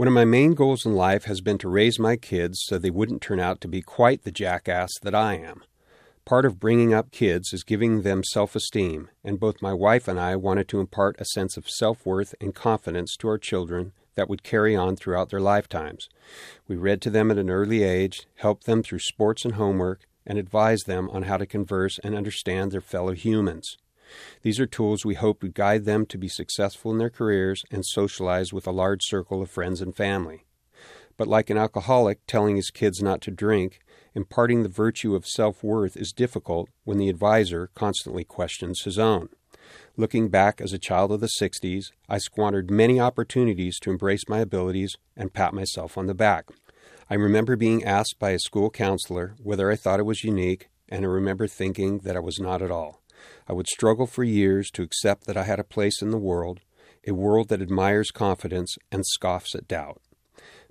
One of my main goals in life has been to raise my kids so they wouldn't turn out to be quite the jackass that I am. Part of bringing up kids is giving them self esteem, and both my wife and I wanted to impart a sense of self worth and confidence to our children that would carry on throughout their lifetimes. We read to them at an early age, helped them through sports and homework, and advised them on how to converse and understand their fellow humans. These are tools we hope would guide them to be successful in their careers and socialize with a large circle of friends and family. But like an alcoholic telling his kids not to drink, imparting the virtue of self worth is difficult when the advisor constantly questions his own. Looking back as a child of the 60s, I squandered many opportunities to embrace my abilities and pat myself on the back. I remember being asked by a school counselor whether I thought I was unique, and I remember thinking that I was not at all. I would struggle for years to accept that I had a place in the world, a world that admires confidence and scoffs at doubt.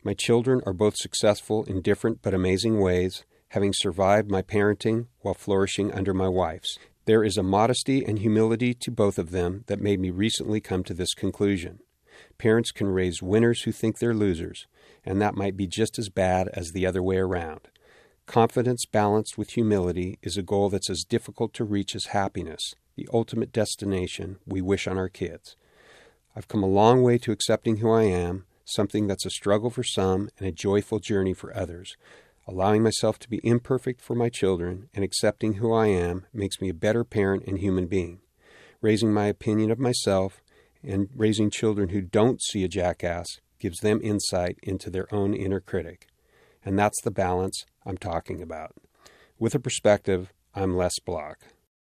My children are both successful in different but amazing ways, having survived my parenting while flourishing under my wife's. There is a modesty and humility to both of them that made me recently come to this conclusion. Parents can raise winners who think they're losers, and that might be just as bad as the other way around. Confidence balanced with humility is a goal that's as difficult to reach as happiness, the ultimate destination we wish on our kids. I've come a long way to accepting who I am, something that's a struggle for some and a joyful journey for others. Allowing myself to be imperfect for my children and accepting who I am makes me a better parent and human being. Raising my opinion of myself and raising children who don't see a jackass gives them insight into their own inner critic. And that's the balance I'm talking about. With a perspective, I'm Les Bloch.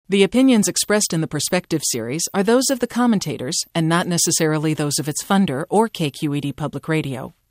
The opinions expressed in the Perspective series are those of the commentators and not necessarily those of its funder or KQED Public Radio.